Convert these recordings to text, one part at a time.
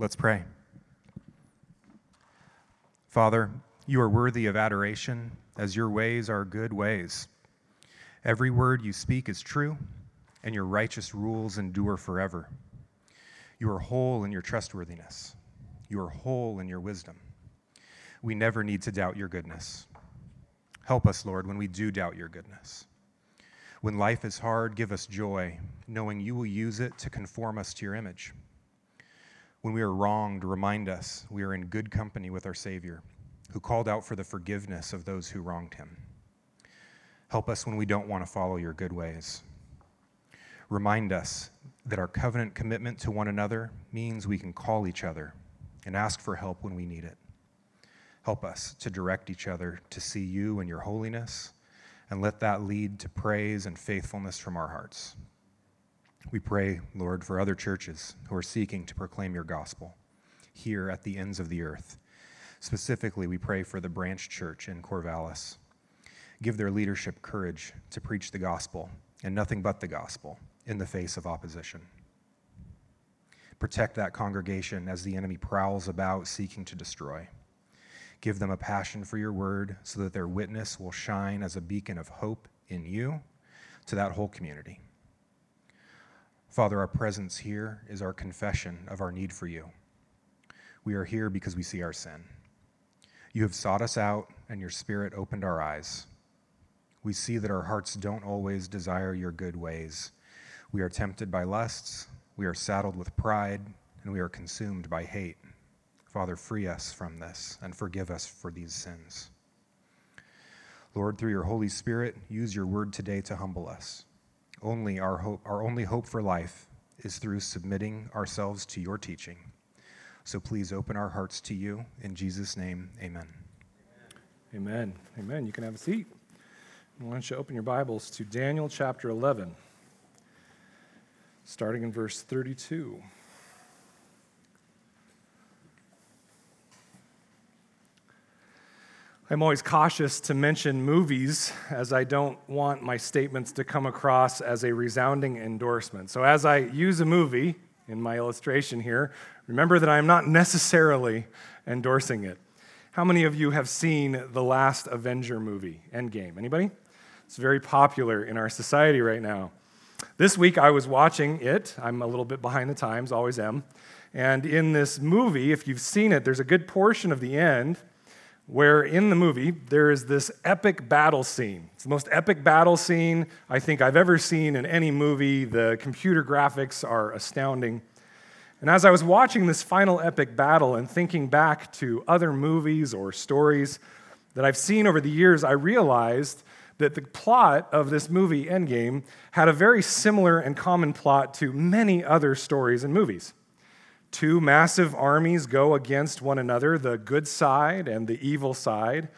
Let's pray. Father, you are worthy of adoration, as your ways are good ways. Every word you speak is true, and your righteous rules endure forever. You are whole in your trustworthiness, you are whole in your wisdom. We never need to doubt your goodness. Help us, Lord, when we do doubt your goodness. When life is hard, give us joy, knowing you will use it to conform us to your image. When we are wronged, remind us we are in good company with our Savior, who called out for the forgiveness of those who wronged him. Help us when we don't want to follow your good ways. Remind us that our covenant commitment to one another means we can call each other and ask for help when we need it. Help us to direct each other to see you and your holiness, and let that lead to praise and faithfulness from our hearts. We pray, Lord, for other churches who are seeking to proclaim your gospel here at the ends of the earth. Specifically, we pray for the branch church in Corvallis. Give their leadership courage to preach the gospel and nothing but the gospel in the face of opposition. Protect that congregation as the enemy prowls about seeking to destroy. Give them a passion for your word so that their witness will shine as a beacon of hope in you to that whole community. Father, our presence here is our confession of our need for you. We are here because we see our sin. You have sought us out, and your Spirit opened our eyes. We see that our hearts don't always desire your good ways. We are tempted by lusts, we are saddled with pride, and we are consumed by hate. Father, free us from this and forgive us for these sins. Lord, through your Holy Spirit, use your word today to humble us. Only our hope, our only hope for life is through submitting ourselves to your teaching. So please open our hearts to you. In Jesus' name, amen. Amen. Amen. You can have a seat. Why don't you open your Bibles to Daniel chapter 11, starting in verse 32. I'm always cautious to mention movies as I don't want my statements to come across as a resounding endorsement. So, as I use a movie in my illustration here, remember that I'm not necessarily endorsing it. How many of you have seen the last Avenger movie, Endgame? Anybody? It's very popular in our society right now. This week I was watching it. I'm a little bit behind the times, always am. And in this movie, if you've seen it, there's a good portion of the end where in the movie there is this epic battle scene. It's the most epic battle scene I think I've ever seen in any movie. The computer graphics are astounding. And as I was watching this final epic battle and thinking back to other movies or stories that I've seen over the years, I realized that the plot of this movie, Endgame, had a very similar and common plot to many other stories and movies. Two massive armies go against one another, the good side and the evil side.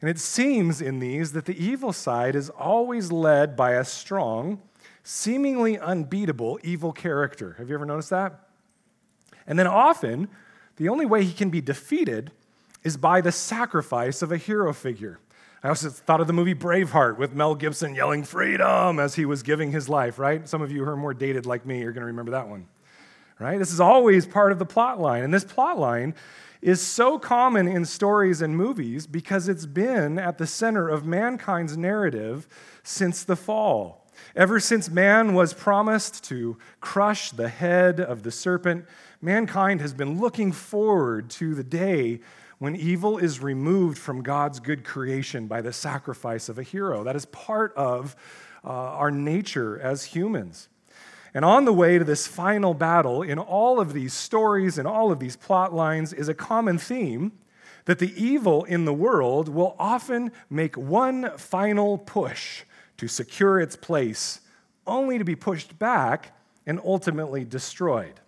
And it seems in these that the evil side is always led by a strong, seemingly unbeatable evil character. Have you ever noticed that? And then often, the only way he can be defeated is by the sacrifice of a hero figure. I also thought of the movie Braveheart with Mel Gibson yelling freedom as he was giving his life, right? Some of you who are more dated like me are going to remember that one right? This is always part of the plot line. And this plot line is so common in stories and movies because it's been at the center of mankind's narrative since the fall. Ever since man was promised to crush the head of the serpent, mankind has been looking forward to the day when evil is removed from God's good creation by the sacrifice of a hero. That is part of uh, our nature as humans. And on the way to this final battle, in all of these stories and all of these plot lines, is a common theme that the evil in the world will often make one final push to secure its place, only to be pushed back and ultimately destroyed.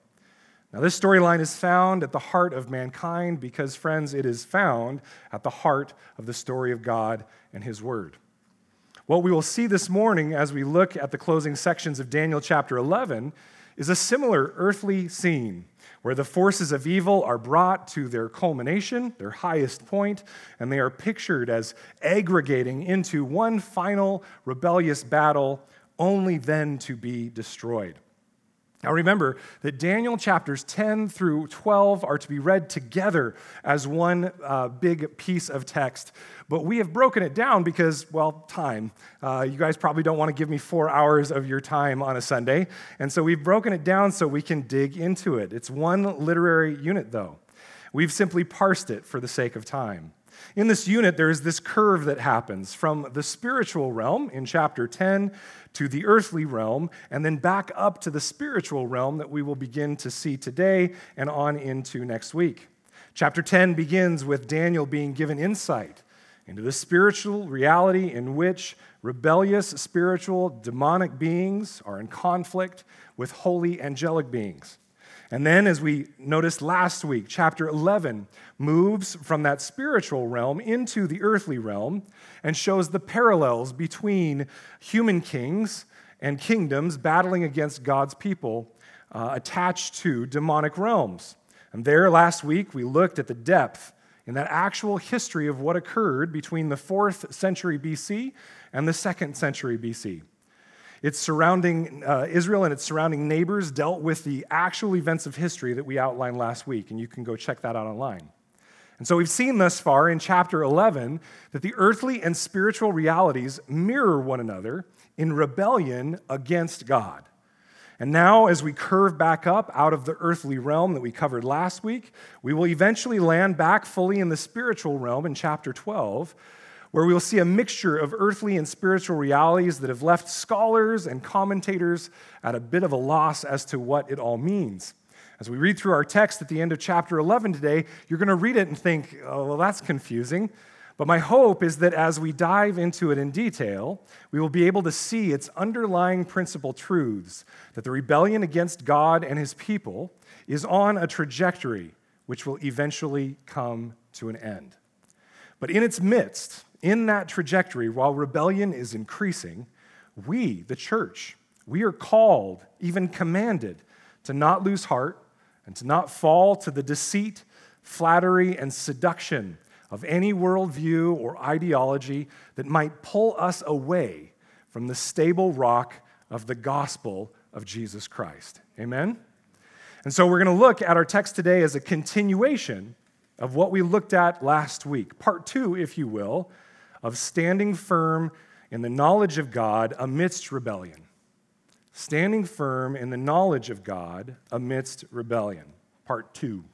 Now, this storyline is found at the heart of mankind because, friends, it is found at the heart of the story of God and His Word. What we will see this morning as we look at the closing sections of Daniel chapter 11 is a similar earthly scene where the forces of evil are brought to their culmination, their highest point, and they are pictured as aggregating into one final rebellious battle, only then to be destroyed. Now remember that Daniel chapters 10 through 12 are to be read together as one uh, big piece of text. But we have broken it down because, well, time. Uh, you guys probably don't want to give me four hours of your time on a Sunday. And so we've broken it down so we can dig into it. It's one literary unit, though. We've simply parsed it for the sake of time. In this unit, there is this curve that happens from the spiritual realm in chapter 10 to the earthly realm, and then back up to the spiritual realm that we will begin to see today and on into next week. Chapter 10 begins with Daniel being given insight into the spiritual reality in which rebellious spiritual demonic beings are in conflict with holy angelic beings. And then, as we noticed last week, chapter 11 moves from that spiritual realm into the earthly realm and shows the parallels between human kings and kingdoms battling against God's people uh, attached to demonic realms. And there, last week, we looked at the depth in that actual history of what occurred between the fourth century BC and the second century BC. Its surrounding uh, Israel and its surrounding neighbors dealt with the actual events of history that we outlined last week, and you can go check that out online. And so we've seen thus far in chapter 11 that the earthly and spiritual realities mirror one another in rebellion against God. And now, as we curve back up out of the earthly realm that we covered last week, we will eventually land back fully in the spiritual realm in chapter 12, where we will see a mixture of earthly and spiritual realities that have left scholars and commentators at a bit of a loss as to what it all means. As we read through our text at the end of chapter 11 today, you're going to read it and think, oh, well, that's confusing. But my hope is that as we dive into it in detail, we will be able to see its underlying principal truths that the rebellion against God and his people is on a trajectory which will eventually come to an end. But in its midst, in that trajectory, while rebellion is increasing, we, the church, we are called, even commanded, to not lose heart and to not fall to the deceit, flattery, and seduction of any worldview or ideology that might pull us away from the stable rock of the gospel of Jesus Christ. Amen? And so we're going to look at our text today as a continuation of what we looked at last week, part two, if you will, of standing firm in the knowledge of God amidst rebellion. Standing firm in the knowledge of God amidst rebellion. Part two.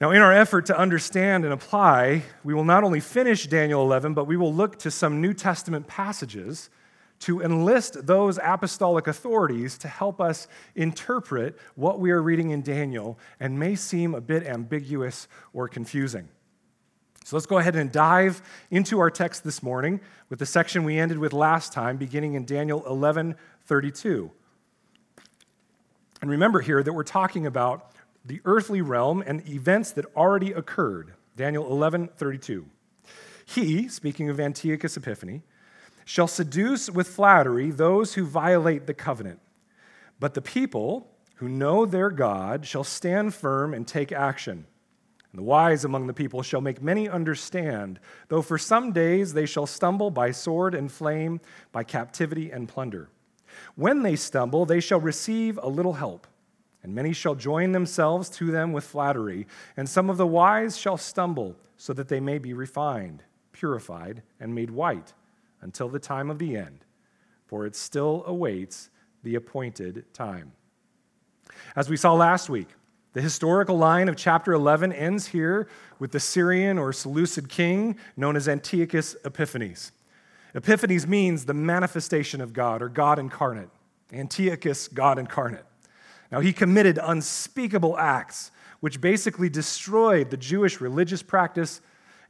Now, in our effort to understand and apply, we will not only finish Daniel 11, but we will look to some New Testament passages to enlist those apostolic authorities to help us interpret what we are reading in Daniel and may seem a bit ambiguous or confusing. So let's go ahead and dive into our text this morning with the section we ended with last time, beginning in Daniel 11 32. And remember here that we're talking about the earthly realm and events that already occurred. Daniel 11 32. He, speaking of Antiochus Epiphanes, shall seduce with flattery those who violate the covenant. But the people who know their God shall stand firm and take action. And the wise among the people shall make many understand, though for some days they shall stumble by sword and flame, by captivity and plunder. When they stumble, they shall receive a little help, and many shall join themselves to them with flattery, and some of the wise shall stumble, so that they may be refined, purified, and made white until the time of the end, for it still awaits the appointed time. As we saw last week, the historical line of chapter 11 ends here with the Syrian or Seleucid king known as Antiochus Epiphanes. Epiphanes means the manifestation of God or God incarnate. Antiochus, God incarnate. Now, he committed unspeakable acts which basically destroyed the Jewish religious practice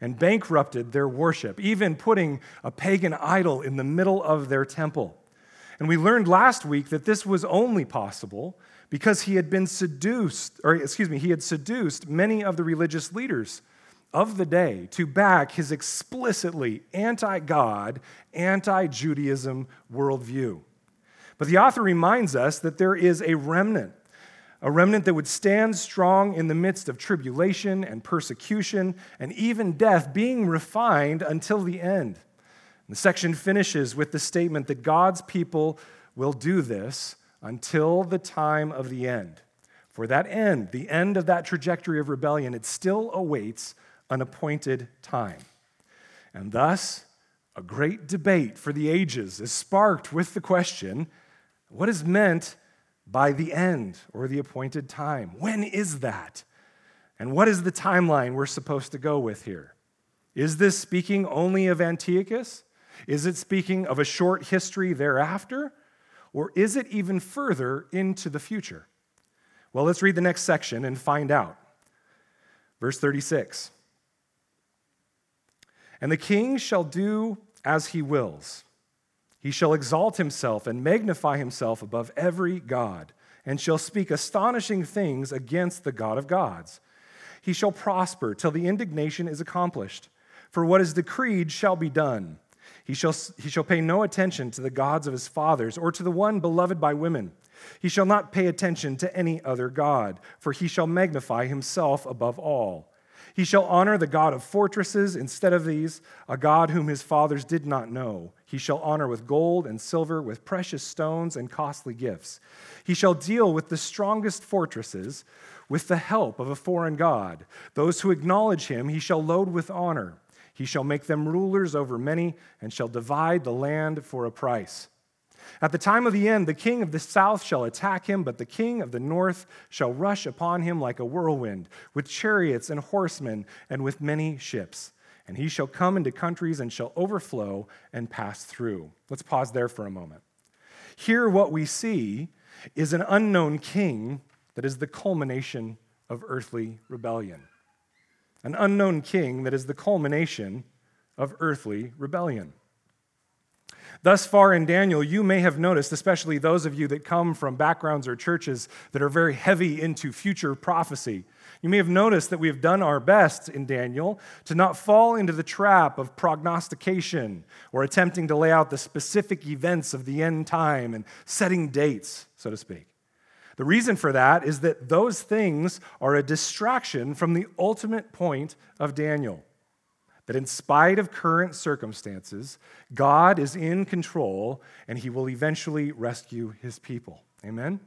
and bankrupted their worship, even putting a pagan idol in the middle of their temple. And we learned last week that this was only possible because he had been seduced, or excuse me, he had seduced many of the religious leaders of the day to back his explicitly anti God, anti Judaism worldview. But the author reminds us that there is a remnant, a remnant that would stand strong in the midst of tribulation and persecution and even death, being refined until the end. The section finishes with the statement that God's people will do this until the time of the end. For that end, the end of that trajectory of rebellion, it still awaits an appointed time. And thus, a great debate for the ages is sparked with the question what is meant by the end or the appointed time? When is that? And what is the timeline we're supposed to go with here? Is this speaking only of Antiochus? Is it speaking of a short history thereafter? Or is it even further into the future? Well, let's read the next section and find out. Verse 36 And the king shall do as he wills. He shall exalt himself and magnify himself above every God, and shall speak astonishing things against the God of gods. He shall prosper till the indignation is accomplished. For what is decreed shall be done. He shall, he shall pay no attention to the gods of his fathers or to the one beloved by women. He shall not pay attention to any other God, for he shall magnify himself above all. He shall honor the God of fortresses instead of these, a God whom his fathers did not know. He shall honor with gold and silver, with precious stones and costly gifts. He shall deal with the strongest fortresses with the help of a foreign God. Those who acknowledge him, he shall load with honor. He shall make them rulers over many and shall divide the land for a price. At the time of the end, the king of the south shall attack him, but the king of the north shall rush upon him like a whirlwind, with chariots and horsemen, and with many ships. And he shall come into countries and shall overflow and pass through. Let's pause there for a moment. Here, what we see is an unknown king that is the culmination of earthly rebellion. An unknown king that is the culmination of earthly rebellion. Thus far in Daniel, you may have noticed, especially those of you that come from backgrounds or churches that are very heavy into future prophecy, you may have noticed that we have done our best in Daniel to not fall into the trap of prognostication or attempting to lay out the specific events of the end time and setting dates, so to speak. The reason for that is that those things are a distraction from the ultimate point of Daniel that in spite of current circumstances, God is in control and he will eventually rescue his people. Amen?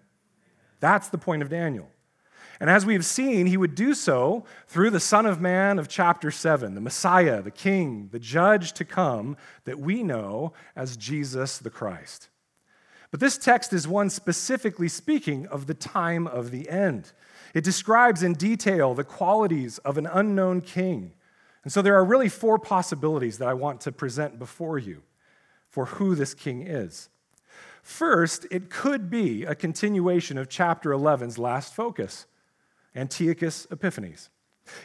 That's the point of Daniel. And as we have seen, he would do so through the Son of Man of chapter 7, the Messiah, the King, the Judge to come that we know as Jesus the Christ. But this text is one specifically speaking of the time of the end. It describes in detail the qualities of an unknown king and so there are really four possibilities that I want to present before you for who this king is. First, it could be a continuation of chapter 11's last focus Antiochus Epiphanes.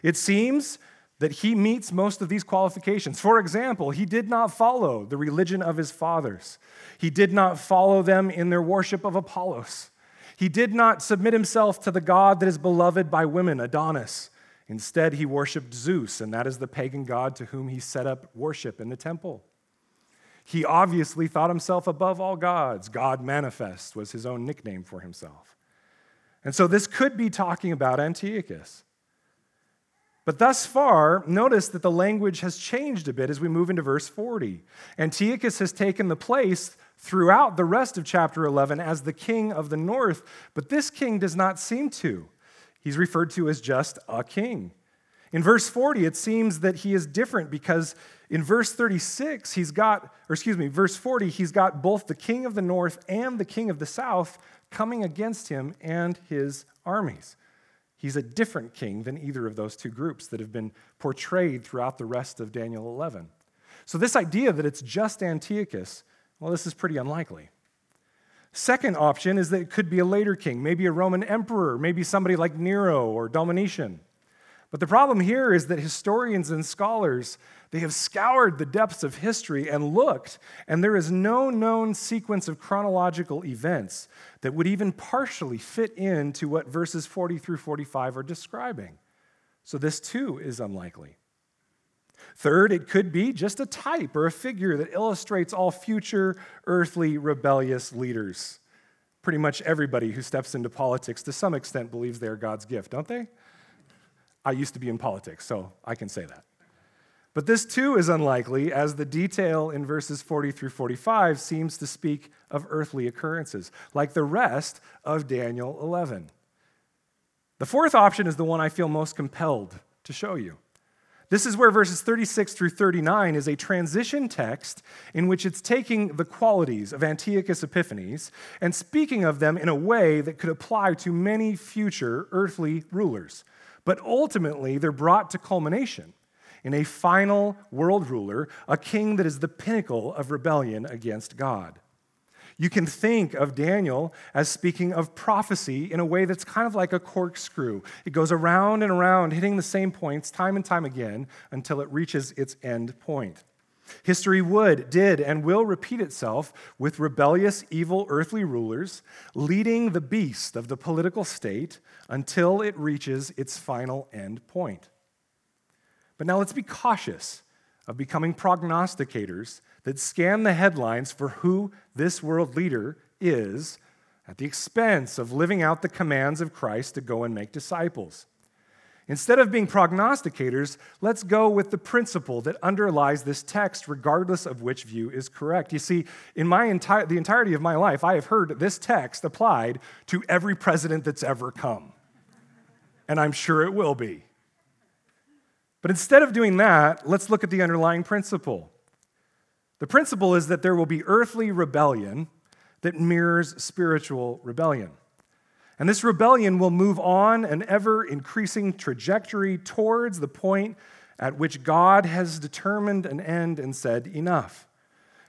It seems that he meets most of these qualifications. For example, he did not follow the religion of his fathers, he did not follow them in their worship of Apollos. He did not submit himself to the God that is beloved by women, Adonis. Instead, he worshiped Zeus, and that is the pagan god to whom he set up worship in the temple. He obviously thought himself above all gods. God manifest was his own nickname for himself. And so this could be talking about Antiochus. But thus far, notice that the language has changed a bit as we move into verse 40. Antiochus has taken the place throughout the rest of chapter 11 as the king of the north, but this king does not seem to. He's referred to as just a king. In verse 40, it seems that he is different because in verse 36, he's got, or excuse me, verse 40, he's got both the king of the north and the king of the south coming against him and his armies. He's a different king than either of those two groups that have been portrayed throughout the rest of Daniel 11. So, this idea that it's just Antiochus, well, this is pretty unlikely. Second option is that it could be a later king, maybe a Roman emperor, maybe somebody like Nero or Domitian. But the problem here is that historians and scholars, they have scoured the depths of history and looked, and there is no known sequence of chronological events that would even partially fit into what verses 40 through 45 are describing. So this too is unlikely. Third, it could be just a type or a figure that illustrates all future earthly rebellious leaders. Pretty much everybody who steps into politics to some extent believes they are God's gift, don't they? I used to be in politics, so I can say that. But this too is unlikely, as the detail in verses 40 through 45 seems to speak of earthly occurrences, like the rest of Daniel 11. The fourth option is the one I feel most compelled to show you. This is where verses 36 through 39 is a transition text in which it's taking the qualities of Antiochus Epiphanes and speaking of them in a way that could apply to many future earthly rulers. But ultimately, they're brought to culmination in a final world ruler, a king that is the pinnacle of rebellion against God. You can think of Daniel as speaking of prophecy in a way that's kind of like a corkscrew. It goes around and around, hitting the same points time and time again until it reaches its end point. History would, did, and will repeat itself with rebellious, evil earthly rulers leading the beast of the political state until it reaches its final end point. But now let's be cautious of becoming prognosticators that scan the headlines for who this world leader is at the expense of living out the commands of Christ to go and make disciples. Instead of being prognosticators, let's go with the principle that underlies this text, regardless of which view is correct. You see, in my entire, the entirety of my life, I have heard this text applied to every president that's ever come. And I'm sure it will be. But instead of doing that, let's look at the underlying principle. The principle is that there will be earthly rebellion that mirrors spiritual rebellion. And this rebellion will move on an ever increasing trajectory towards the point at which God has determined an end and said, enough.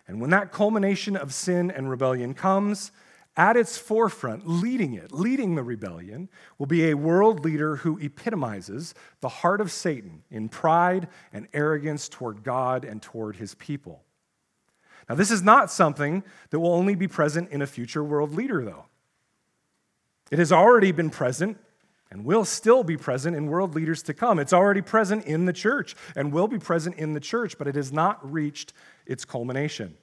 And when that culmination of sin and rebellion comes, at its forefront, leading it, leading the rebellion, will be a world leader who epitomizes the heart of Satan in pride and arrogance toward God and toward his people. Now, this is not something that will only be present in a future world leader, though. It has already been present and will still be present in world leaders to come. It's already present in the church and will be present in the church, but it has not reached its culmination.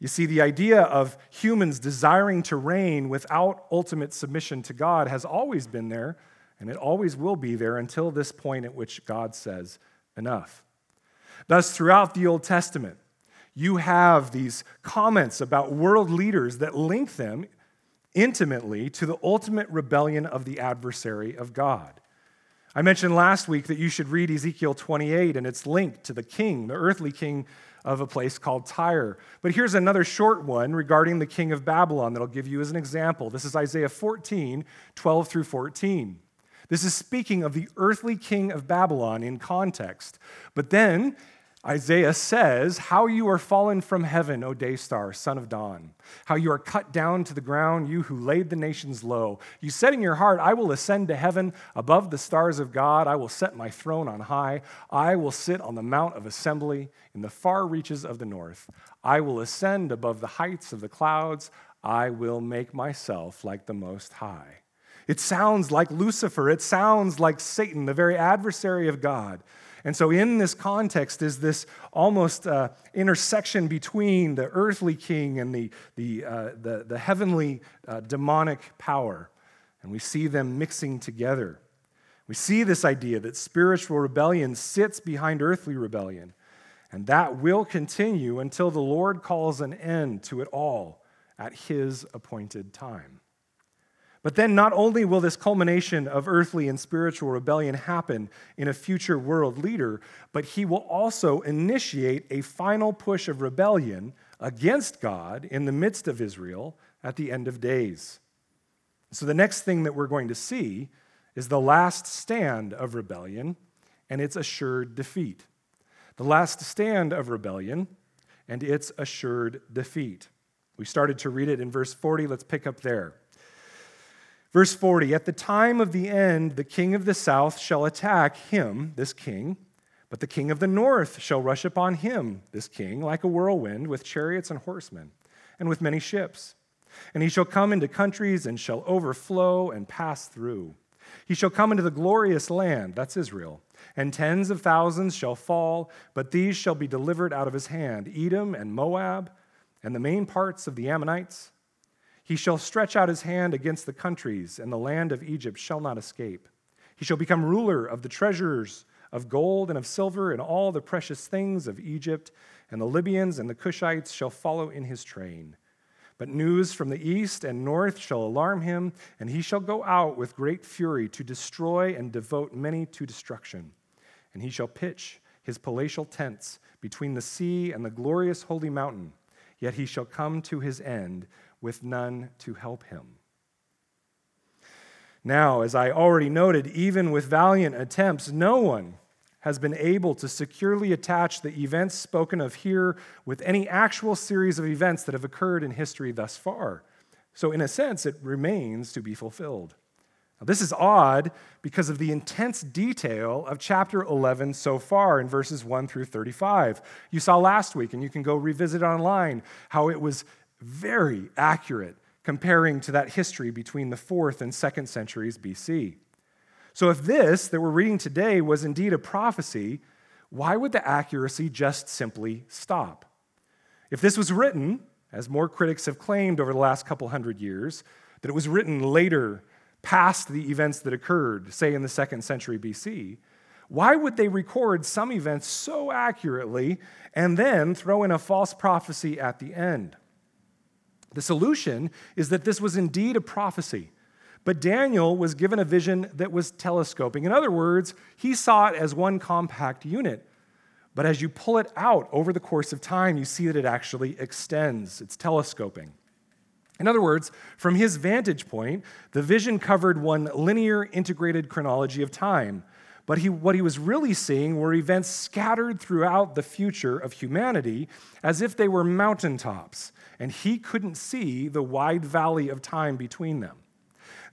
You see, the idea of humans desiring to reign without ultimate submission to God has always been there, and it always will be there until this point at which God says, enough. Thus, throughout the Old Testament, you have these comments about world leaders that link them intimately to the ultimate rebellion of the adversary of God. I mentioned last week that you should read Ezekiel 28, and it's linked to the king, the earthly king of a place called Tyre. But here's another short one regarding the king of Babylon that I'll give you as an example. This is Isaiah 14, 12 through 14. This is speaking of the earthly king of Babylon in context. But then Isaiah says, How you are fallen from heaven, O day star, son of dawn. How you are cut down to the ground, you who laid the nations low. You said in your heart, I will ascend to heaven above the stars of God. I will set my throne on high. I will sit on the mount of assembly in the far reaches of the north. I will ascend above the heights of the clouds. I will make myself like the Most High. It sounds like Lucifer. It sounds like Satan, the very adversary of God. And so, in this context, is this almost uh, intersection between the earthly king and the, the, uh, the, the, heavenly uh, demonic power. And we see them mixing together. We see this idea that spiritual rebellion sits behind earthly rebellion. And that will continue until the Lord calls an end to it all at his appointed time. But then, not only will this culmination of earthly and spiritual rebellion happen in a future world leader, but he will also initiate a final push of rebellion against God in the midst of Israel at the end of days. So, the next thing that we're going to see is the last stand of rebellion and its assured defeat. The last stand of rebellion and its assured defeat. We started to read it in verse 40. Let's pick up there. Verse 40 At the time of the end, the king of the south shall attack him, this king, but the king of the north shall rush upon him, this king, like a whirlwind, with chariots and horsemen, and with many ships. And he shall come into countries and shall overflow and pass through. He shall come into the glorious land, that's Israel, and tens of thousands shall fall, but these shall be delivered out of his hand Edom and Moab, and the main parts of the Ammonites he shall stretch out his hand against the countries, and the land of Egypt shall not escape. He shall become ruler of the treasures of gold and of silver and all the precious things of Egypt, and the Libyans and the Cushites shall follow in his train. But news from the east and north shall alarm him, and he shall go out with great fury to destroy and devote many to destruction. And he shall pitch his palatial tents between the sea and the glorious holy mountain, yet he shall come to his end with none to help him. Now, as I already noted, even with valiant attempts, no one has been able to securely attach the events spoken of here with any actual series of events that have occurred in history thus far. So, in a sense, it remains to be fulfilled. Now, this is odd because of the intense detail of chapter 11 so far in verses 1 through 35. You saw last week, and you can go revisit online, how it was very accurate comparing to that history between the fourth and second centuries BC. So, if this that we're reading today was indeed a prophecy, why would the accuracy just simply stop? If this was written, as more critics have claimed over the last couple hundred years, that it was written later, past the events that occurred, say in the second century BC, why would they record some events so accurately and then throw in a false prophecy at the end? The solution is that this was indeed a prophecy but Daniel was given a vision that was telescoping. In other words, he saw it as one compact unit. But as you pull it out over the course of time, you see that it actually extends. It's telescoping. In other words, from his vantage point, the vision covered one linear integrated chronology of time. But he, what he was really seeing were events scattered throughout the future of humanity as if they were mountaintops, and he couldn't see the wide valley of time between them.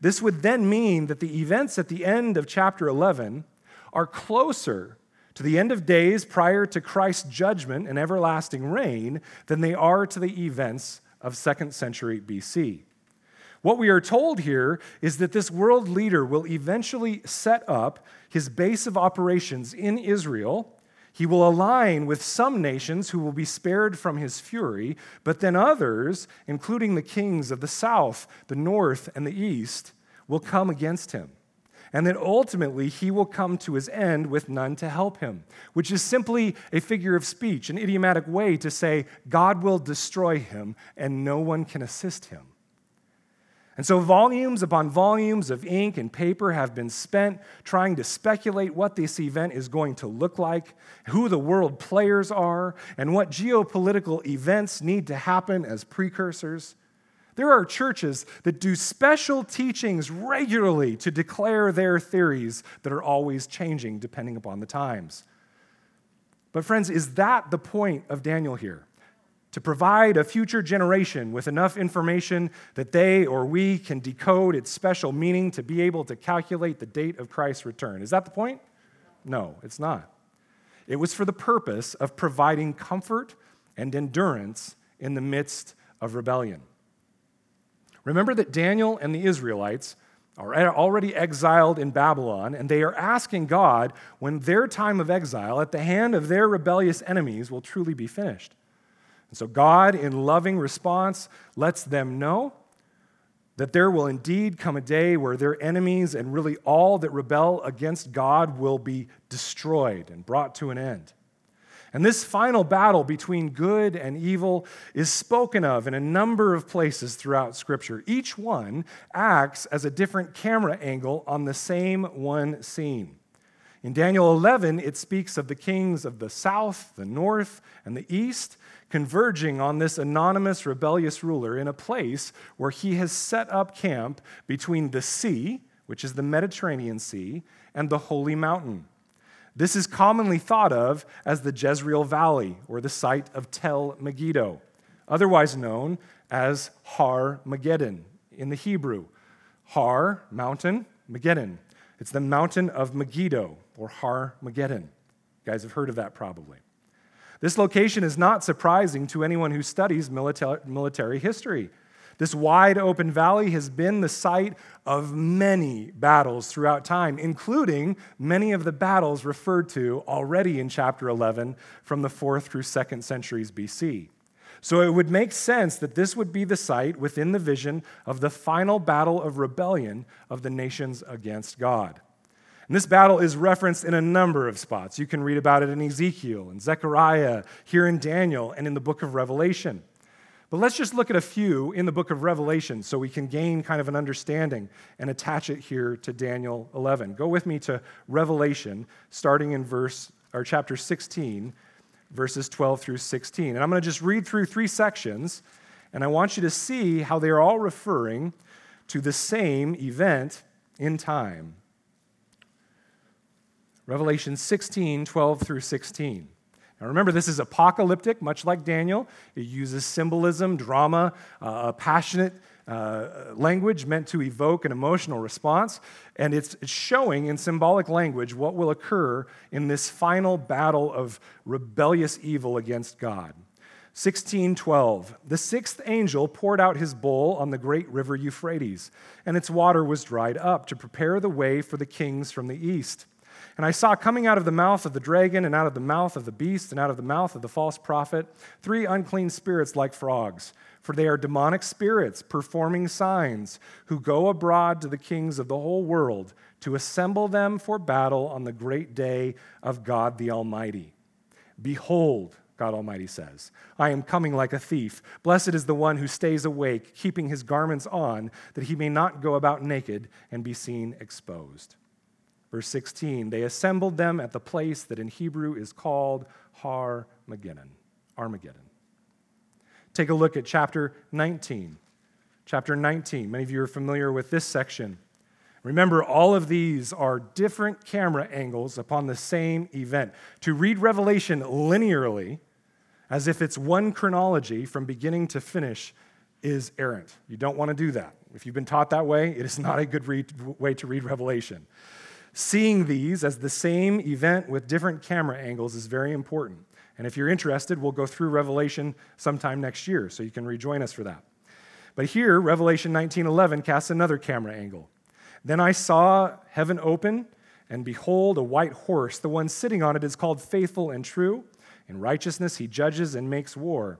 This would then mean that the events at the end of chapter 11 are closer to the end of days prior to Christ's judgment and everlasting reign than they are to the events of 2nd century BC. What we are told here is that this world leader will eventually set up his base of operations in Israel. He will align with some nations who will be spared from his fury, but then others, including the kings of the south, the north, and the east, will come against him. And that ultimately he will come to his end with none to help him, which is simply a figure of speech, an idiomatic way to say God will destroy him and no one can assist him. And so, volumes upon volumes of ink and paper have been spent trying to speculate what this event is going to look like, who the world players are, and what geopolitical events need to happen as precursors. There are churches that do special teachings regularly to declare their theories that are always changing depending upon the times. But, friends, is that the point of Daniel here? To provide a future generation with enough information that they or we can decode its special meaning to be able to calculate the date of Christ's return. Is that the point? No, it's not. It was for the purpose of providing comfort and endurance in the midst of rebellion. Remember that Daniel and the Israelites are already exiled in Babylon, and they are asking God when their time of exile at the hand of their rebellious enemies will truly be finished. And so God, in loving response, lets them know that there will indeed come a day where their enemies and really all that rebel against God will be destroyed and brought to an end. And this final battle between good and evil is spoken of in a number of places throughout Scripture. Each one acts as a different camera angle on the same one scene. In Daniel 11, it speaks of the kings of the south, the north, and the east converging on this anonymous rebellious ruler in a place where he has set up camp between the sea, which is the Mediterranean Sea, and the holy mountain. This is commonly thought of as the Jezreel Valley or the site of Tel Megiddo, otherwise known as Har Megiddon in the Hebrew. Har, mountain, Megiddon. It's the mountain of Megiddo or Har Megiddon. You guys have heard of that probably. This location is not surprising to anyone who studies military history. This wide open valley has been the site of many battles throughout time, including many of the battles referred to already in chapter 11 from the 4th through 2nd centuries BC. So it would make sense that this would be the site within the vision of the final battle of rebellion of the nations against God. And this battle is referenced in a number of spots. You can read about it in Ezekiel and Zechariah, here in Daniel, and in the book of Revelation. But let's just look at a few in the book of Revelation so we can gain kind of an understanding and attach it here to Daniel 11. Go with me to Revelation, starting in verse or chapter 16, verses 12 through 16. And I'm going to just read through three sections, and I want you to see how they are all referring to the same event in time. Revelation 16, 12 through 16. Now remember, this is apocalyptic, much like Daniel. It uses symbolism, drama, uh, passionate uh, language meant to evoke an emotional response. And it's showing in symbolic language what will occur in this final battle of rebellious evil against God. 1612 The sixth angel poured out his bowl on the great river Euphrates, and its water was dried up to prepare the way for the kings from the east. And I saw coming out of the mouth of the dragon, and out of the mouth of the beast, and out of the mouth of the false prophet, three unclean spirits like frogs. For they are demonic spirits performing signs, who go abroad to the kings of the whole world to assemble them for battle on the great day of God the Almighty. Behold, God Almighty says, I am coming like a thief. Blessed is the one who stays awake, keeping his garments on, that he may not go about naked and be seen exposed. Verse 16, they assembled them at the place that in Hebrew is called Har Megiddo, Armageddon. Take a look at chapter 19. Chapter 19. Many of you are familiar with this section. Remember, all of these are different camera angles upon the same event. To read Revelation linearly, as if it's one chronology from beginning to finish, is errant. You don't want to do that. If you've been taught that way, it is not a good read, way to read Revelation. Seeing these as the same event with different camera angles is very important. And if you're interested, we'll go through Revelation sometime next year, so you can rejoin us for that. But here, Revelation 19:11 casts another camera angle. Then I saw heaven open, and behold, a white horse. The one sitting on it is called Faithful and True. In righteousness he judges and makes war.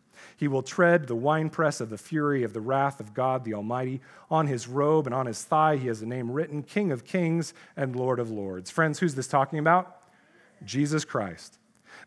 He will tread the winepress of the fury of the wrath of God the Almighty. On his robe and on his thigh, he has a name written King of Kings and Lord of Lords. Friends, who's this talking about? Jesus Christ.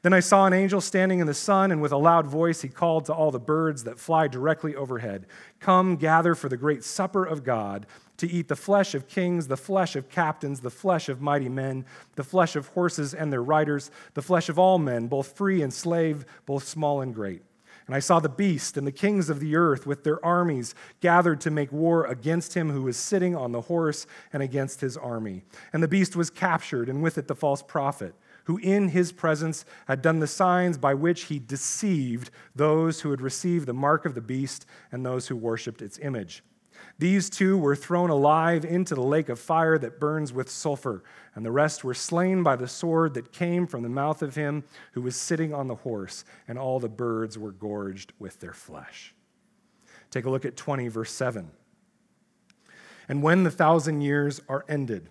Then I saw an angel standing in the sun, and with a loud voice he called to all the birds that fly directly overhead Come, gather for the great supper of God, to eat the flesh of kings, the flesh of captains, the flesh of mighty men, the flesh of horses and their riders, the flesh of all men, both free and slave, both small and great. And I saw the beast and the kings of the earth with their armies gathered to make war against him who was sitting on the horse and against his army. And the beast was captured, and with it the false prophet, who in his presence had done the signs by which he deceived those who had received the mark of the beast and those who worshipped its image. These two were thrown alive into the lake of fire that burns with sulfur, and the rest were slain by the sword that came from the mouth of him who was sitting on the horse, and all the birds were gorged with their flesh. Take a look at 20, verse 7. And when the thousand years are ended,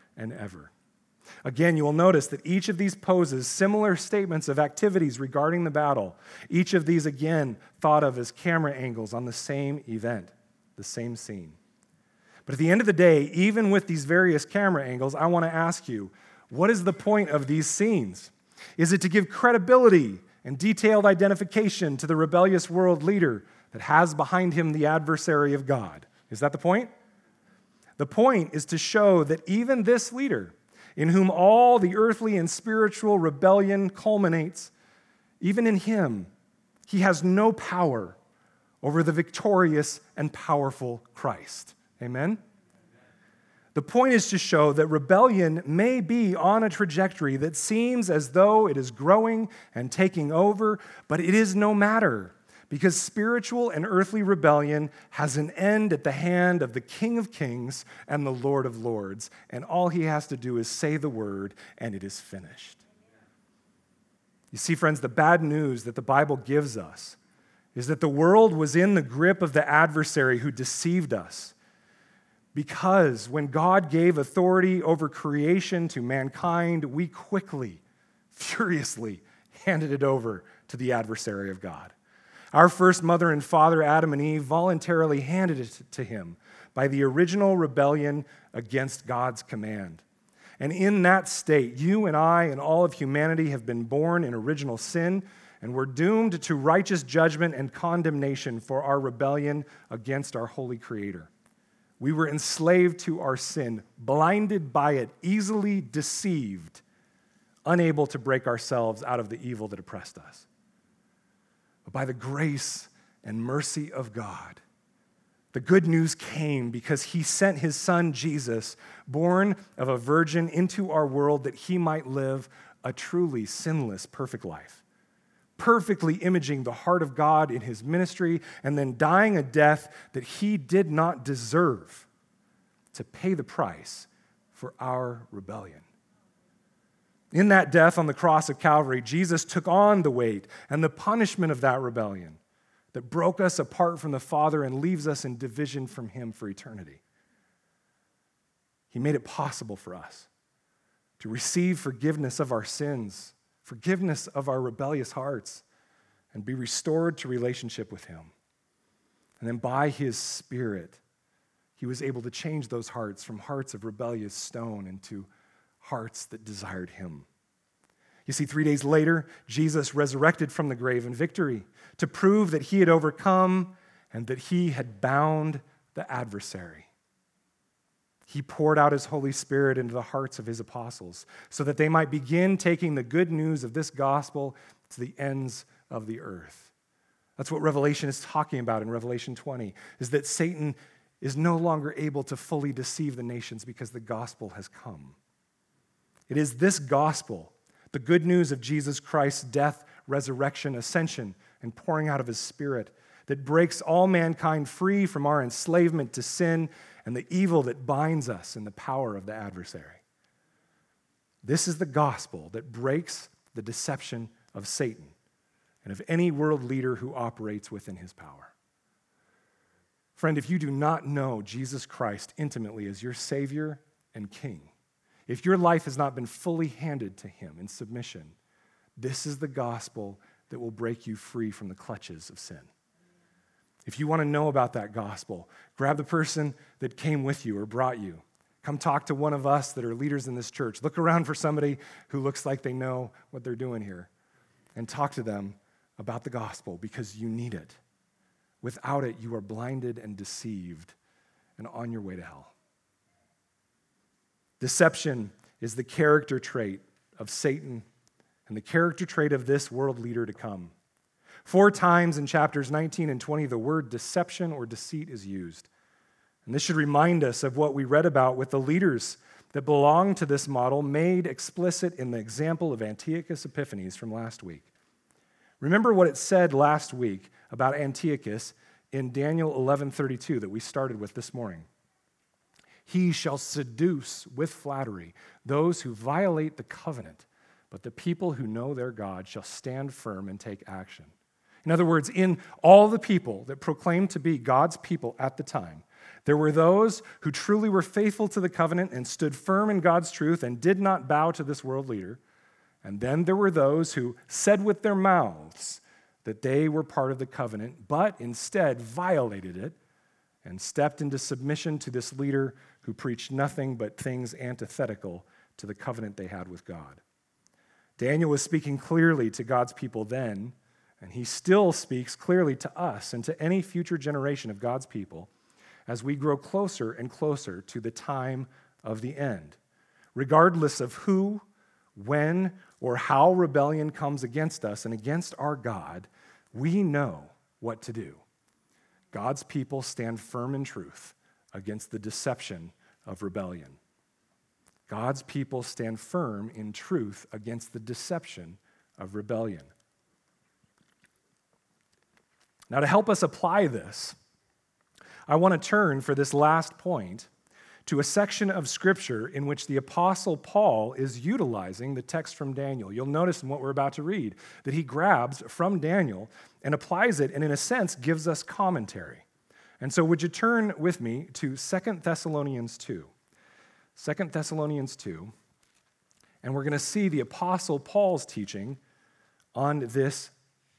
and ever. Again, you will notice that each of these poses similar statements of activities regarding the battle. Each of these, again, thought of as camera angles on the same event, the same scene. But at the end of the day, even with these various camera angles, I want to ask you what is the point of these scenes? Is it to give credibility and detailed identification to the rebellious world leader that has behind him the adversary of God? Is that the point? The point is to show that even this leader, in whom all the earthly and spiritual rebellion culminates, even in him, he has no power over the victorious and powerful Christ. Amen? The point is to show that rebellion may be on a trajectory that seems as though it is growing and taking over, but it is no matter because spiritual and earthly rebellion has an end at the hand of the King of Kings and the Lord of Lords, and all he has to do is say the word, and it is finished. You see, friends, the bad news that the Bible gives us is that the world was in the grip of the adversary who deceived us. Because when God gave authority over creation to mankind, we quickly, furiously handed it over to the adversary of God. Our first mother and father, Adam and Eve, voluntarily handed it to him by the original rebellion against God's command. And in that state, you and I and all of humanity have been born in original sin, and we're doomed to righteous judgment and condemnation for our rebellion against our holy Creator. We were enslaved to our sin, blinded by it, easily deceived, unable to break ourselves out of the evil that oppressed us. But by the grace and mercy of God, the good news came because he sent his son Jesus, born of a virgin, into our world that he might live a truly sinless, perfect life perfectly imaging the heart of God in his ministry, and then dying a death that he did not deserve to pay the price for our rebellion. In that death on the cross of Calvary, Jesus took on the weight and the punishment of that rebellion that broke us apart from the Father and leaves us in division from Him for eternity. He made it possible for us to receive forgiveness of our sins forgiveness of our rebellious hearts, and be restored to relationship with Him. And then by His Spirit, He was able to change those hearts from hearts of rebellious stone into hearts that desired Him. You see, three days later, Jesus resurrected from the grave in victory to prove that He had overcome and that He had bound the adversary he poured out his Holy Spirit into the hearts of his apostles so that they might begin taking the good news of this gospel to the ends of the earth. That's what Revelation is talking about in Revelation 20, is that Satan is no longer able to fully deceive the nations because the gospel has come. It is this gospel, the good news of Jesus Christ's death, resurrection, ascension, and pouring out of his spirit, that breaks all mankind free from our enslavement to sin and the evil that binds us in the power of the adversary. This is the gospel that breaks the deception of Satan and of any world leader who operates within his power. Friend, if you do not know Jesus Christ intimately as your Savior and King, if your life has not been fully handed to Him in submission, this is the gospel that will break you free from the clutches of sin. If you want to know about that gospel, grab the person that came with you or brought you. Come talk to one of us that are leaders in this church. Look around for somebody who looks like they know what they're doing here and talk to them about the gospel because you need it. Without it, you are blinded and deceived and on your way to hell. Deception is the character trait of Satan and the character trait of this world leader to come. Four times in chapters 19 and 20, the word deception or deceit is used. And this should remind us of what we read about with the leaders that belong to this model made explicit in the example of Antiochus Epiphanes from last week. Remember what it said last week about Antiochus in Daniel 11:32 that we started with this morning. He shall seduce with flattery those who violate the covenant, but the people who know their God shall stand firm and take action. In other words, in all the people that proclaimed to be God's people at the time, there were those who truly were faithful to the covenant and stood firm in God's truth and did not bow to this world leader. And then there were those who said with their mouths that they were part of the covenant, but instead violated it and stepped into submission to this leader who preached nothing but things antithetical to the covenant they had with God. Daniel was speaking clearly to God's people then and he still speaks clearly to us and to any future generation of God's people as we grow closer and closer to the time of the end. Regardless of who, when, or how rebellion comes against us and against our God, we know what to do. God's people stand firm in truth against the deception of rebellion. God's people stand firm in truth against the deception of rebellion. Now, to help us apply this, I want to turn for this last point to a section of Scripture in which the Apostle Paul is utilizing the text from Daniel. You'll notice in what we're about to read that he grabs from Daniel and applies it, and in a sense, gives us commentary. And so, would you turn with me to Second Thessalonians 2? Second Thessalonians 2, and we're going to see the Apostle Paul's teaching on this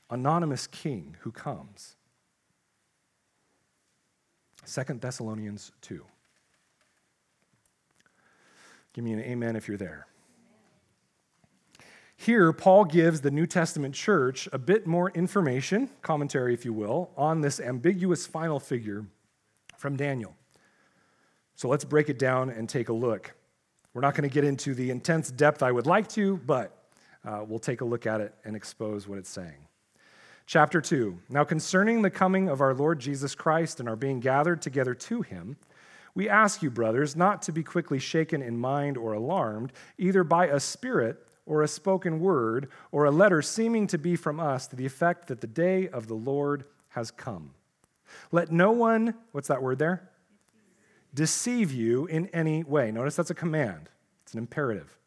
anonymous king who comes. Second Thessalonians 2. Give me an amen if you're there. Here, Paul gives the New Testament church a bit more information, commentary, if you will, on this ambiguous final figure from Daniel. So let's break it down and take a look. We're not going to get into the intense depth I would like to, but uh, we'll take a look at it and expose what it's saying. Chapter 2 Now, concerning the coming of our Lord Jesus Christ and our being gathered together to him, we ask you, brothers, not to be quickly shaken in mind or alarmed, either by a spirit or a spoken word or a letter seeming to be from us to the effect that the day of the Lord has come. Let no one, what's that word there? Deceive you in any way. Notice that's a command, it's an imperative.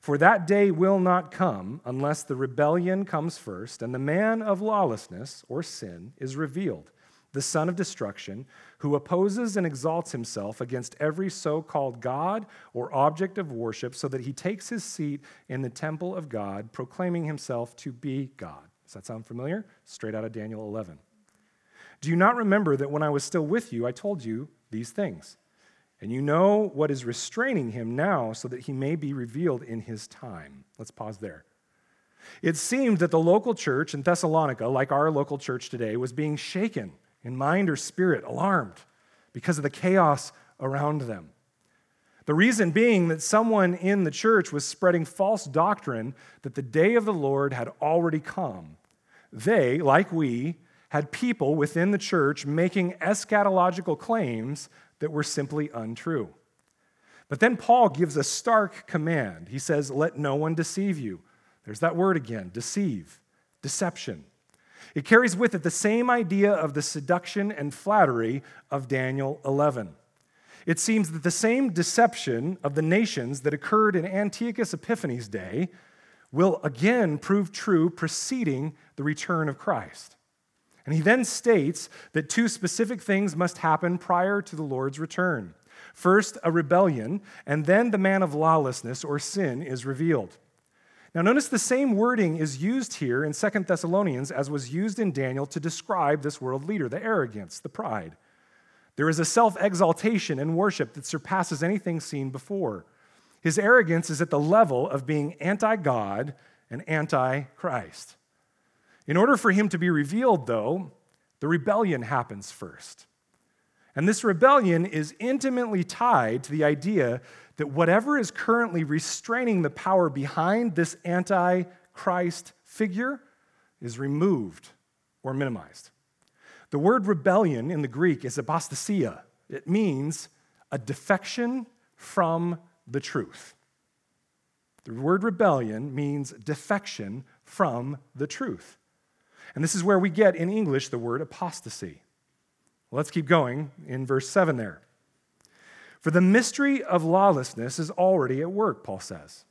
For that day will not come unless the rebellion comes first and the man of lawlessness or sin is revealed the son of destruction, who opposes and exalts himself against every so called God or object of worship, so that he takes his seat in the temple of God, proclaiming himself to be God. Does that sound familiar? Straight out of Daniel 11. Do you not remember that when I was still with you, I told you these things? And you know what is restraining him now, so that he may be revealed in his time. Let's pause there. It seemed that the local church in Thessalonica, like our local church today, was being shaken in mind or spirit, alarmed because of the chaos around them. The reason being that someone in the church was spreading false doctrine that the day of the Lord had already come. They, like we, had people within the church making eschatological claims that were simply untrue. But then Paul gives a stark command. He says, Let no one deceive you. There's that word again deceive, deception. It carries with it the same idea of the seduction and flattery of Daniel 11. It seems that the same deception of the nations that occurred in Antiochus Epiphanes' day will again prove true preceding the return of Christ. And he then states that two specific things must happen prior to the Lord's return. First, a rebellion, and then the man of lawlessness or sin is revealed. Now, notice the same wording is used here in Second Thessalonians as was used in Daniel to describe this world leader the arrogance, the pride. There is a self exaltation and worship that surpasses anything seen before. His arrogance is at the level of being anti God and anti Christ. In order for him to be revealed, though, the rebellion happens first. And this rebellion is intimately tied to the idea that whatever is currently restraining the power behind this anti Christ figure is removed or minimized. The word rebellion in the Greek is apostasia, it means a defection from the truth. The word rebellion means defection from the truth. And this is where we get in English the word apostasy. let's keep going in verse 7 there. For the mystery of lawlessness is already at work, Paul says.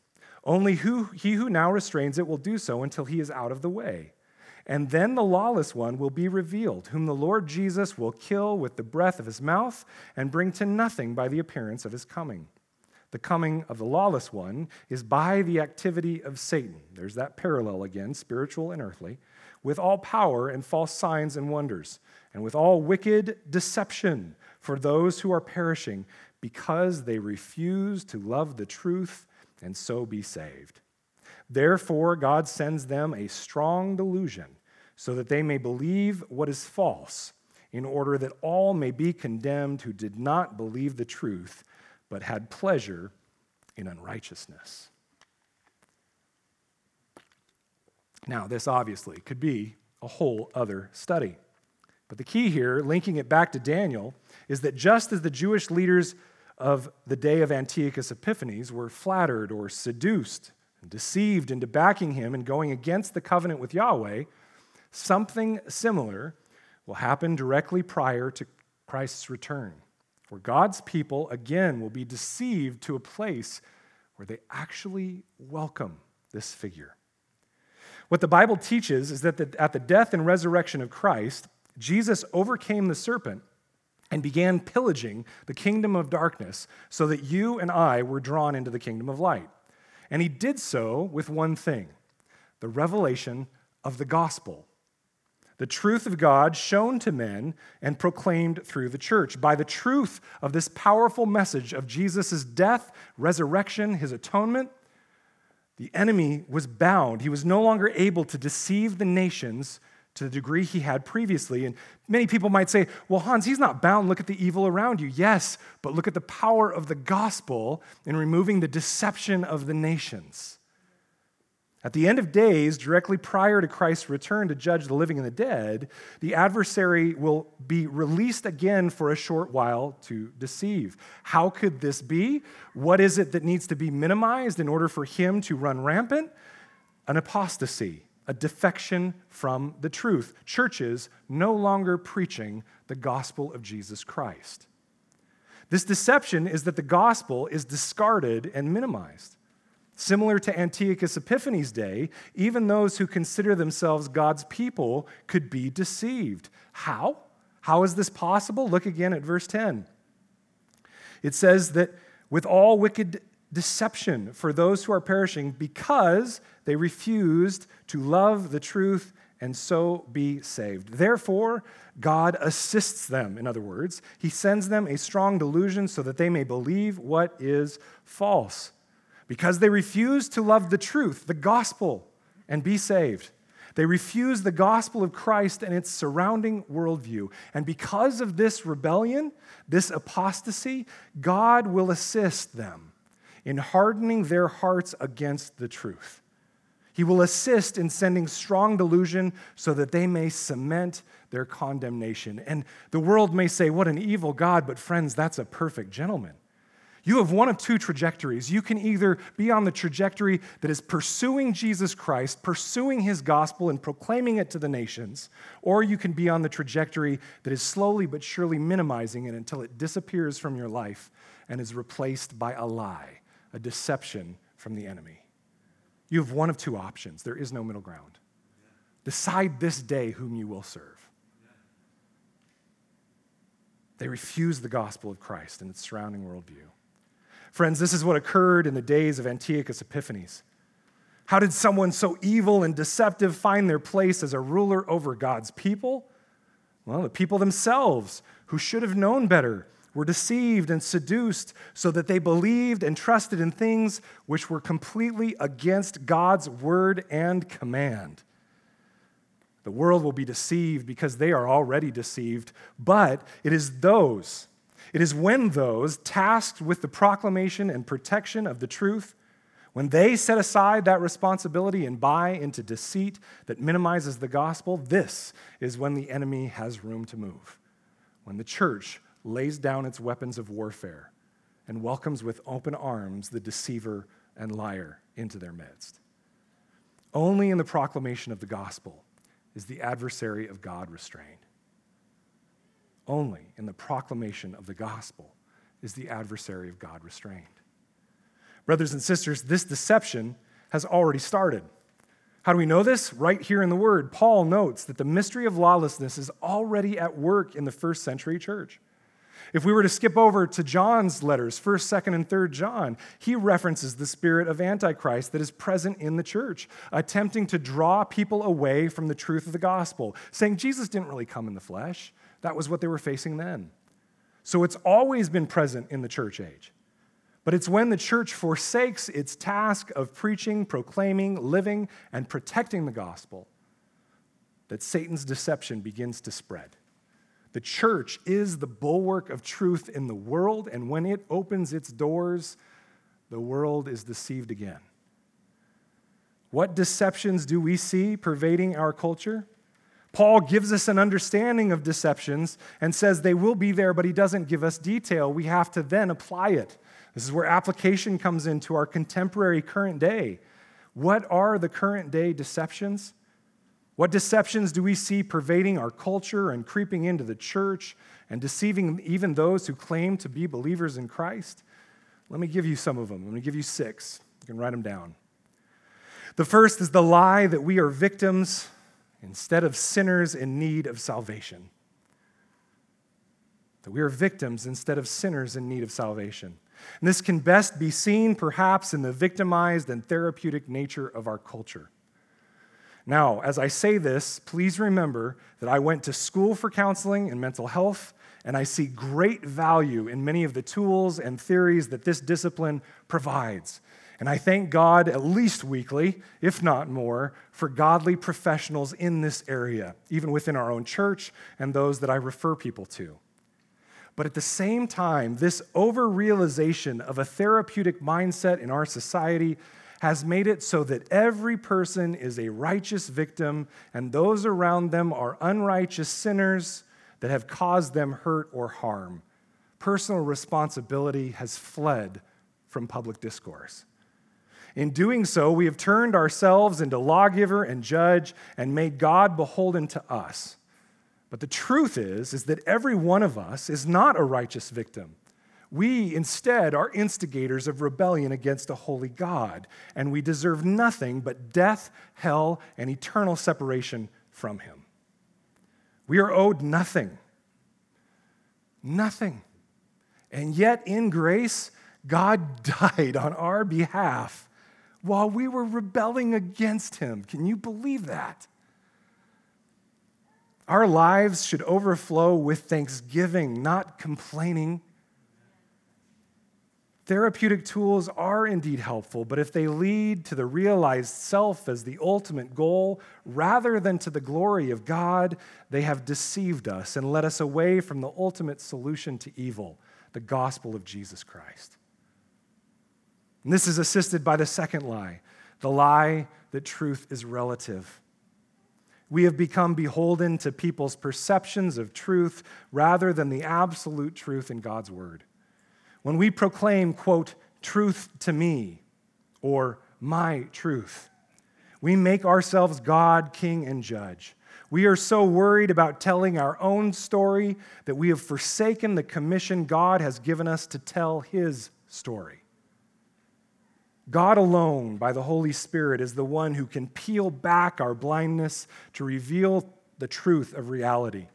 Only who, he who now restrains it will do so until he is out of the way. And then the lawless one will be revealed, whom the Lord Jesus will kill with the breath of his mouth and bring to nothing by the appearance of his coming. The coming of the lawless one is by the activity of Satan. There's that parallel again, spiritual and earthly, with all power and false signs and wonders, and with all wicked deception for those who are perishing because they refuse to love the truth and so be saved. Therefore, God sends them a strong delusion so that they may believe what is false, in order that all may be condemned who did not believe the truth, but had pleasure in unrighteousness. Now, this obviously could be a whole other study. But the key here, linking it back to Daniel, is that just as the Jewish leaders of the day of Antiochus Epiphanes were flattered or seduced and deceived into backing him and going against the covenant with Yahweh, something similar will happen directly prior to Christ's return, where God's people again will be deceived to a place where they actually welcome this figure. What the Bible teaches is that at the death and resurrection of Christ, Jesus overcame the serpent and began pillaging the kingdom of darkness so that you and I were drawn into the kingdom of light. And he did so with one thing the revelation of the gospel. The truth of God shown to men and proclaimed through the church. By the truth of this powerful message of Jesus' death, resurrection, his atonement, the enemy was bound. He was no longer able to deceive the nations to the degree he had previously. And many people might say, well, Hans, he's not bound. Look at the evil around you. Yes, but look at the power of the gospel in removing the deception of the nations. At the end of days, directly prior to Christ's return to judge the living and the dead, the adversary will be released again for a short while to deceive. How could this be? What is it that needs to be minimized in order for him to run rampant? An apostasy, a defection from the truth. Churches no longer preaching the gospel of Jesus Christ. This deception is that the gospel is discarded and minimized. Similar to Antiochus Epiphanes' day, even those who consider themselves God's people could be deceived. How? How is this possible? Look again at verse 10. It says that with all wicked deception for those who are perishing because they refused to love the truth and so be saved. Therefore, God assists them, in other words. He sends them a strong delusion so that they may believe what is false because they refuse to love the truth, the gospel, and be saved. They refuse the gospel of Christ and its surrounding worldview. And because of this rebellion, this apostasy, God will assist them in hardening their hearts against the truth. He will assist in sending strong delusion so that they may cement their condemnation. And the world may say, What an evil God, but friends, that's a perfect gentleman. You have one of two trajectories. You can either be on the trajectory that is pursuing Jesus Christ, pursuing his gospel, and proclaiming it to the nations, or you can be on the trajectory that is slowly but surely minimizing it until it disappears from your life and is replaced by a lie, a deception from the enemy. You have one of two options. There is no middle ground. Decide this day whom you will serve. They refuse the gospel of Christ and its surrounding worldview. Friends, this is what occurred in the days of Antiochus Epiphanes. How did someone so evil and deceptive find their place as a ruler over God's people? Well, the people themselves, who should have known better, were deceived and seduced so that they believed and trusted in things which were completely against God's word and command. The world will be deceived because they are already deceived, but it is those it is when those tasked with the proclamation and protection of the truth, when they set aside that responsibility and buy into deceit that minimizes the gospel, this is when the enemy has room to move. When the church lays down its weapons of warfare and welcomes with open arms the deceiver and liar into their midst. Only in the proclamation of the gospel is the adversary of God restrained. Only in the proclamation of the gospel is the adversary of God restrained. Brothers and sisters, this deception has already started. How do we know this? Right here in the Word, Paul notes that the mystery of lawlessness is already at work in the first century church. If we were to skip over to John's letters, 1st, 2nd, and 3rd John, he references the spirit of Antichrist that is present in the church, attempting to draw people away from the truth of the gospel, saying Jesus didn't really come in the flesh. That was what they were facing then. So it's always been present in the church age. But it's when the church forsakes its task of preaching, proclaiming, living, and protecting the gospel that Satan's deception begins to spread. The church is the bulwark of truth in the world, and when it opens its doors, the world is deceived again. What deceptions do we see pervading our culture? Paul gives us an understanding of deceptions and says they will be there, but he doesn't give us detail. We have to then apply it. This is where application comes into our contemporary current day. What are the current day deceptions? What deceptions do we see pervading our culture and creeping into the church and deceiving even those who claim to be believers in Christ? Let me give you some of them. Let me give you six. You can write them down. The first is the lie that we are victims instead of sinners in need of salvation. That we are victims instead of sinners in need of salvation. And this can best be seen, perhaps, in the victimized and therapeutic nature of our culture. Now, as I say this, please remember that I went to school for counseling and mental health, and I see great value in many of the tools and theories that this discipline provides. And I thank God at least weekly, if not more, for godly professionals in this area, even within our own church and those that I refer people to. But at the same time, this overrealization of a therapeutic mindset in our society has made it so that every person is a righteous victim and those around them are unrighteous sinners that have caused them hurt or harm. Personal responsibility has fled from public discourse. In doing so, we have turned ourselves into lawgiver and judge and made God beholden to us. But the truth is is that every one of us is not a righteous victim. We instead are instigators of rebellion against a holy God, and we deserve nothing but death, hell, and eternal separation from him. We are owed nothing. Nothing. And yet, in grace, God died on our behalf while we were rebelling against him. Can you believe that? Our lives should overflow with thanksgiving, not complaining. Therapeutic tools are indeed helpful, but if they lead to the realized self as the ultimate goal rather than to the glory of God, they have deceived us and led us away from the ultimate solution to evil, the gospel of Jesus Christ. And this is assisted by the second lie the lie that truth is relative. We have become beholden to people's perceptions of truth rather than the absolute truth in God's word. When we proclaim, quote, truth to me, or my truth, we make ourselves God, King, and Judge. We are so worried about telling our own story that we have forsaken the commission God has given us to tell His story. God alone, by the Holy Spirit, is the one who can peel back our blindness to reveal the truth of reality.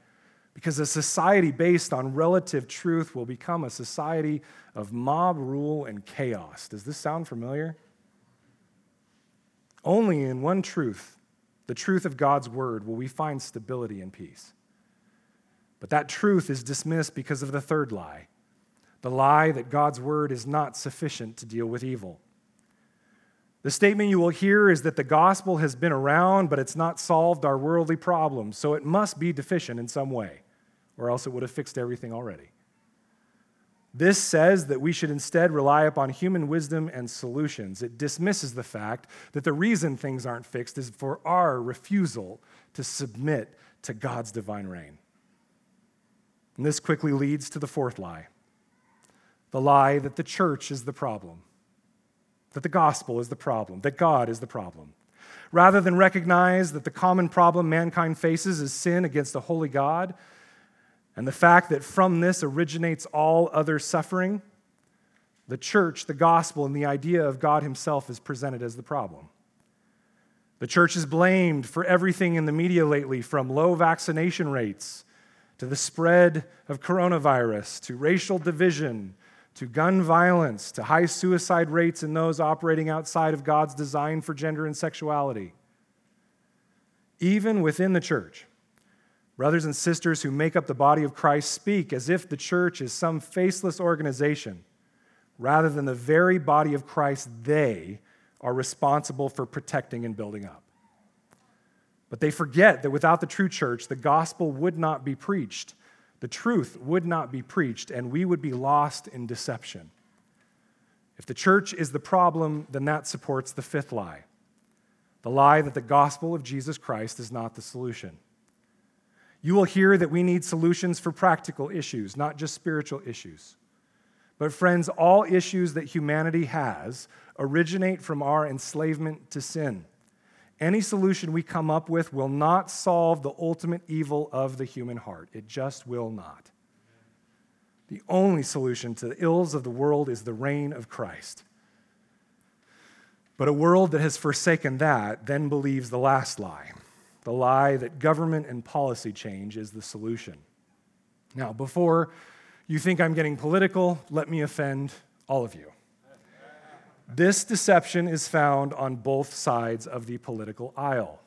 Because a society based on relative truth will become a society of mob rule and chaos. Does this sound familiar? Only in one truth, the truth of God's word, will we find stability and peace. But that truth is dismissed because of the third lie the lie that God's word is not sufficient to deal with evil. The statement you will hear is that the gospel has been around, but it's not solved our worldly problems, so it must be deficient in some way, or else it would have fixed everything already. This says that we should instead rely upon human wisdom and solutions. It dismisses the fact that the reason things aren't fixed is for our refusal to submit to God's divine reign. And this quickly leads to the fourth lie the lie that the church is the problem that the gospel is the problem, that God is the problem. Rather than recognize that the common problem mankind faces is sin against a holy God, and the fact that from this originates all other suffering, the church, the gospel, and the idea of God Himself is presented as the problem. The church is blamed for everything in the media lately, from low vaccination rates to the spread of coronavirus to racial division to gun violence, to high suicide rates in those operating outside of God's design for gender and sexuality. Even within the church, brothers and sisters who make up the body of Christ speak as if the church is some faceless organization, rather than the very body of Christ they are responsible for protecting and building up. But they forget that without the true church, the gospel would not be preached the truth would not be preached, and we would be lost in deception. If the church is the problem, then that supports the fifth lie the lie that the gospel of Jesus Christ is not the solution. You will hear that we need solutions for practical issues, not just spiritual issues. But, friends, all issues that humanity has originate from our enslavement to sin. Any solution we come up with will not solve the ultimate evil of the human heart. It just will not. The only solution to the ills of the world is the reign of Christ. But a world that has forsaken that then believes the last lie the lie that government and policy change is the solution. Now, before you think I'm getting political, let me offend all of you. This deception is found on both sides of the political aisle.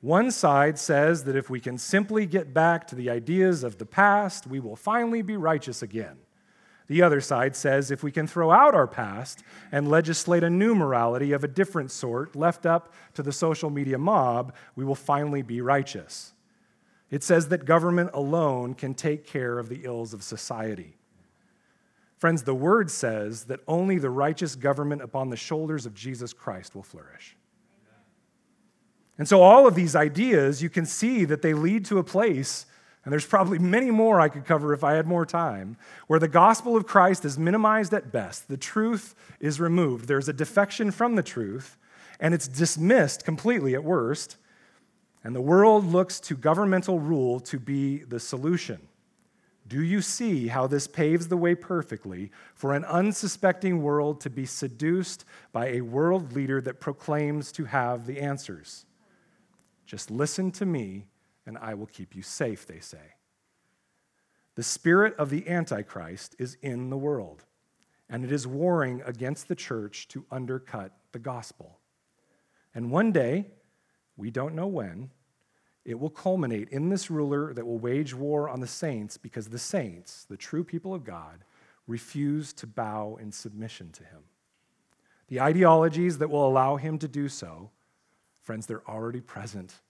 One side says that if we can simply get back to the ideas of the past, we will finally be righteous again. The other side says if we can throw out our past and legislate a new morality of a different sort left up to the social media mob, we will finally be righteous. It says that government alone can take care of the ills of society. Friends, the word says that only the righteous government upon the shoulders of Jesus Christ will flourish. And so, all of these ideas, you can see that they lead to a place, and there's probably many more I could cover if I had more time, where the gospel of Christ is minimized at best. The truth is removed. There's a defection from the truth, and it's dismissed completely at worst. And the world looks to governmental rule to be the solution. Do you see how this paves the way perfectly for an unsuspecting world to be seduced by a world leader that proclaims to have the answers? Just listen to me, and I will keep you safe, they say. The spirit of the Antichrist is in the world, and it is warring against the church to undercut the gospel. And one day, we don't know when, it will culminate in this ruler that will wage war on the saints because the saints, the true people of God, refuse to bow in submission to him. The ideologies that will allow him to do so, friends, they're already present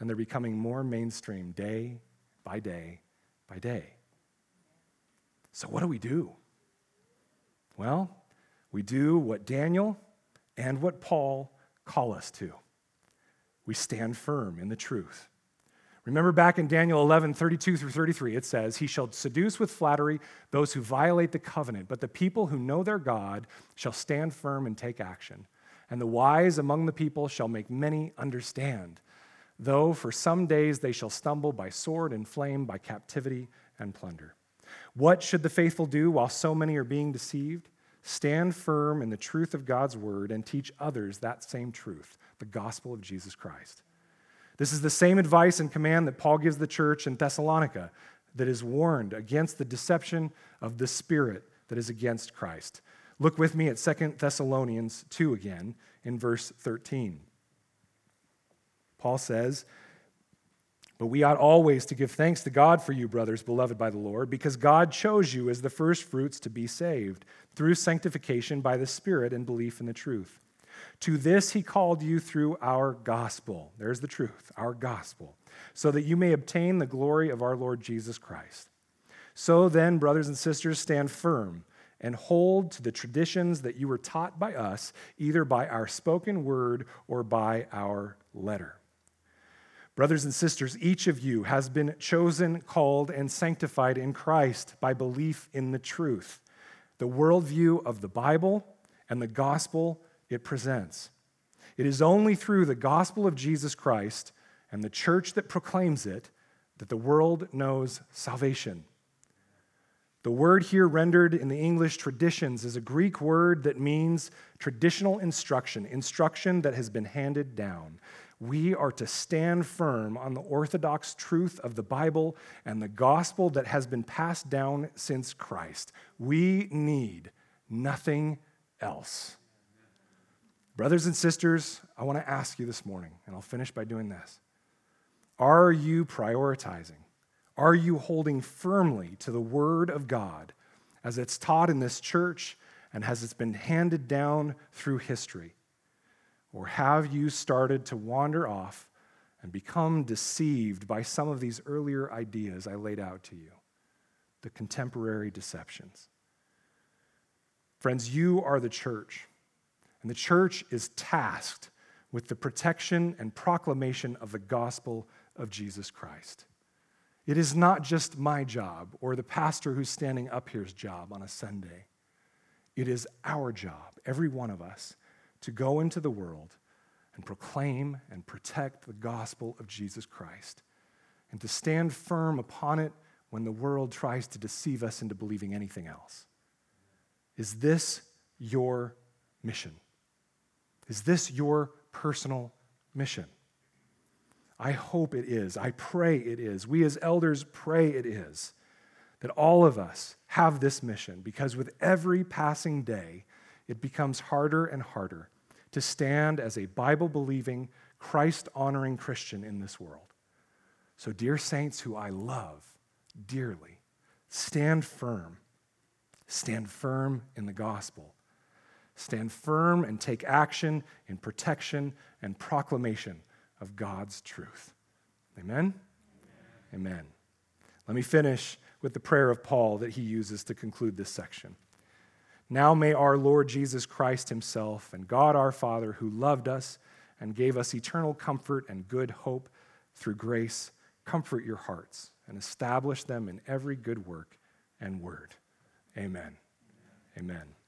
and they're becoming more mainstream day by day by day. So, what do we do? Well, we do what Daniel and what Paul call us to. We stand firm in the truth. Remember back in Daniel 11, 32 through 33, it says, He shall seduce with flattery those who violate the covenant, but the people who know their God shall stand firm and take action. And the wise among the people shall make many understand, though for some days they shall stumble by sword and flame, by captivity and plunder. What should the faithful do while so many are being deceived? Stand firm in the truth of God's word and teach others that same truth, the gospel of Jesus Christ. This is the same advice and command that Paul gives the church in Thessalonica that is warned against the deception of the spirit that is against Christ. Look with me at 2 Thessalonians 2 again in verse 13. Paul says, But we ought always to give thanks to God for you, brothers, beloved by the Lord, because God chose you as the first fruits to be saved through sanctification by the Spirit and belief in the truth. To this he called you through our gospel. There's the truth, our gospel, so that you may obtain the glory of our Lord Jesus Christ. So then, brothers and sisters, stand firm and hold to the traditions that you were taught by us, either by our spoken word or by our letter. Brothers and sisters, each of you has been chosen, called, and sanctified in Christ by belief in the truth, the worldview of the Bible and the gospel it presents. It is only through the gospel of Jesus Christ and the church that proclaims it that the world knows salvation. The word here rendered in the English traditions is a Greek word that means traditional instruction, instruction that has been handed down. We are to stand firm on the orthodox truth of the Bible and the gospel that has been passed down since Christ. We need nothing else. Brothers and sisters, I want to ask you this morning, and I'll finish by doing this. Are you prioritizing? Are you holding firmly to the Word of God as it's taught in this church and as it's been handed down through history? Or have you started to wander off and become deceived by some of these earlier ideas I laid out to you? The contemporary deceptions. Friends, you are the church. And the church is tasked with the protection and proclamation of the gospel of Jesus Christ. It is not just my job or the pastor who's standing up here's job on a Sunday. It is our job, every one of us, to go into the world and proclaim and protect the gospel of Jesus Christ and to stand firm upon it when the world tries to deceive us into believing anything else. Is this your mission? Is this your personal mission? I hope it is. I pray it is. We as elders pray it is. That all of us have this mission because with every passing day, it becomes harder and harder to stand as a Bible believing, Christ honoring Christian in this world. So, dear saints who I love dearly, stand firm. Stand firm in the gospel. Stand firm and take action in protection and proclamation of God's truth. Amen? Amen. Amen. Let me finish with the prayer of Paul that he uses to conclude this section. Now may our Lord Jesus Christ Himself and God our Father, who loved us and gave us eternal comfort and good hope through grace, comfort your hearts and establish them in every good work and word. Amen. Amen.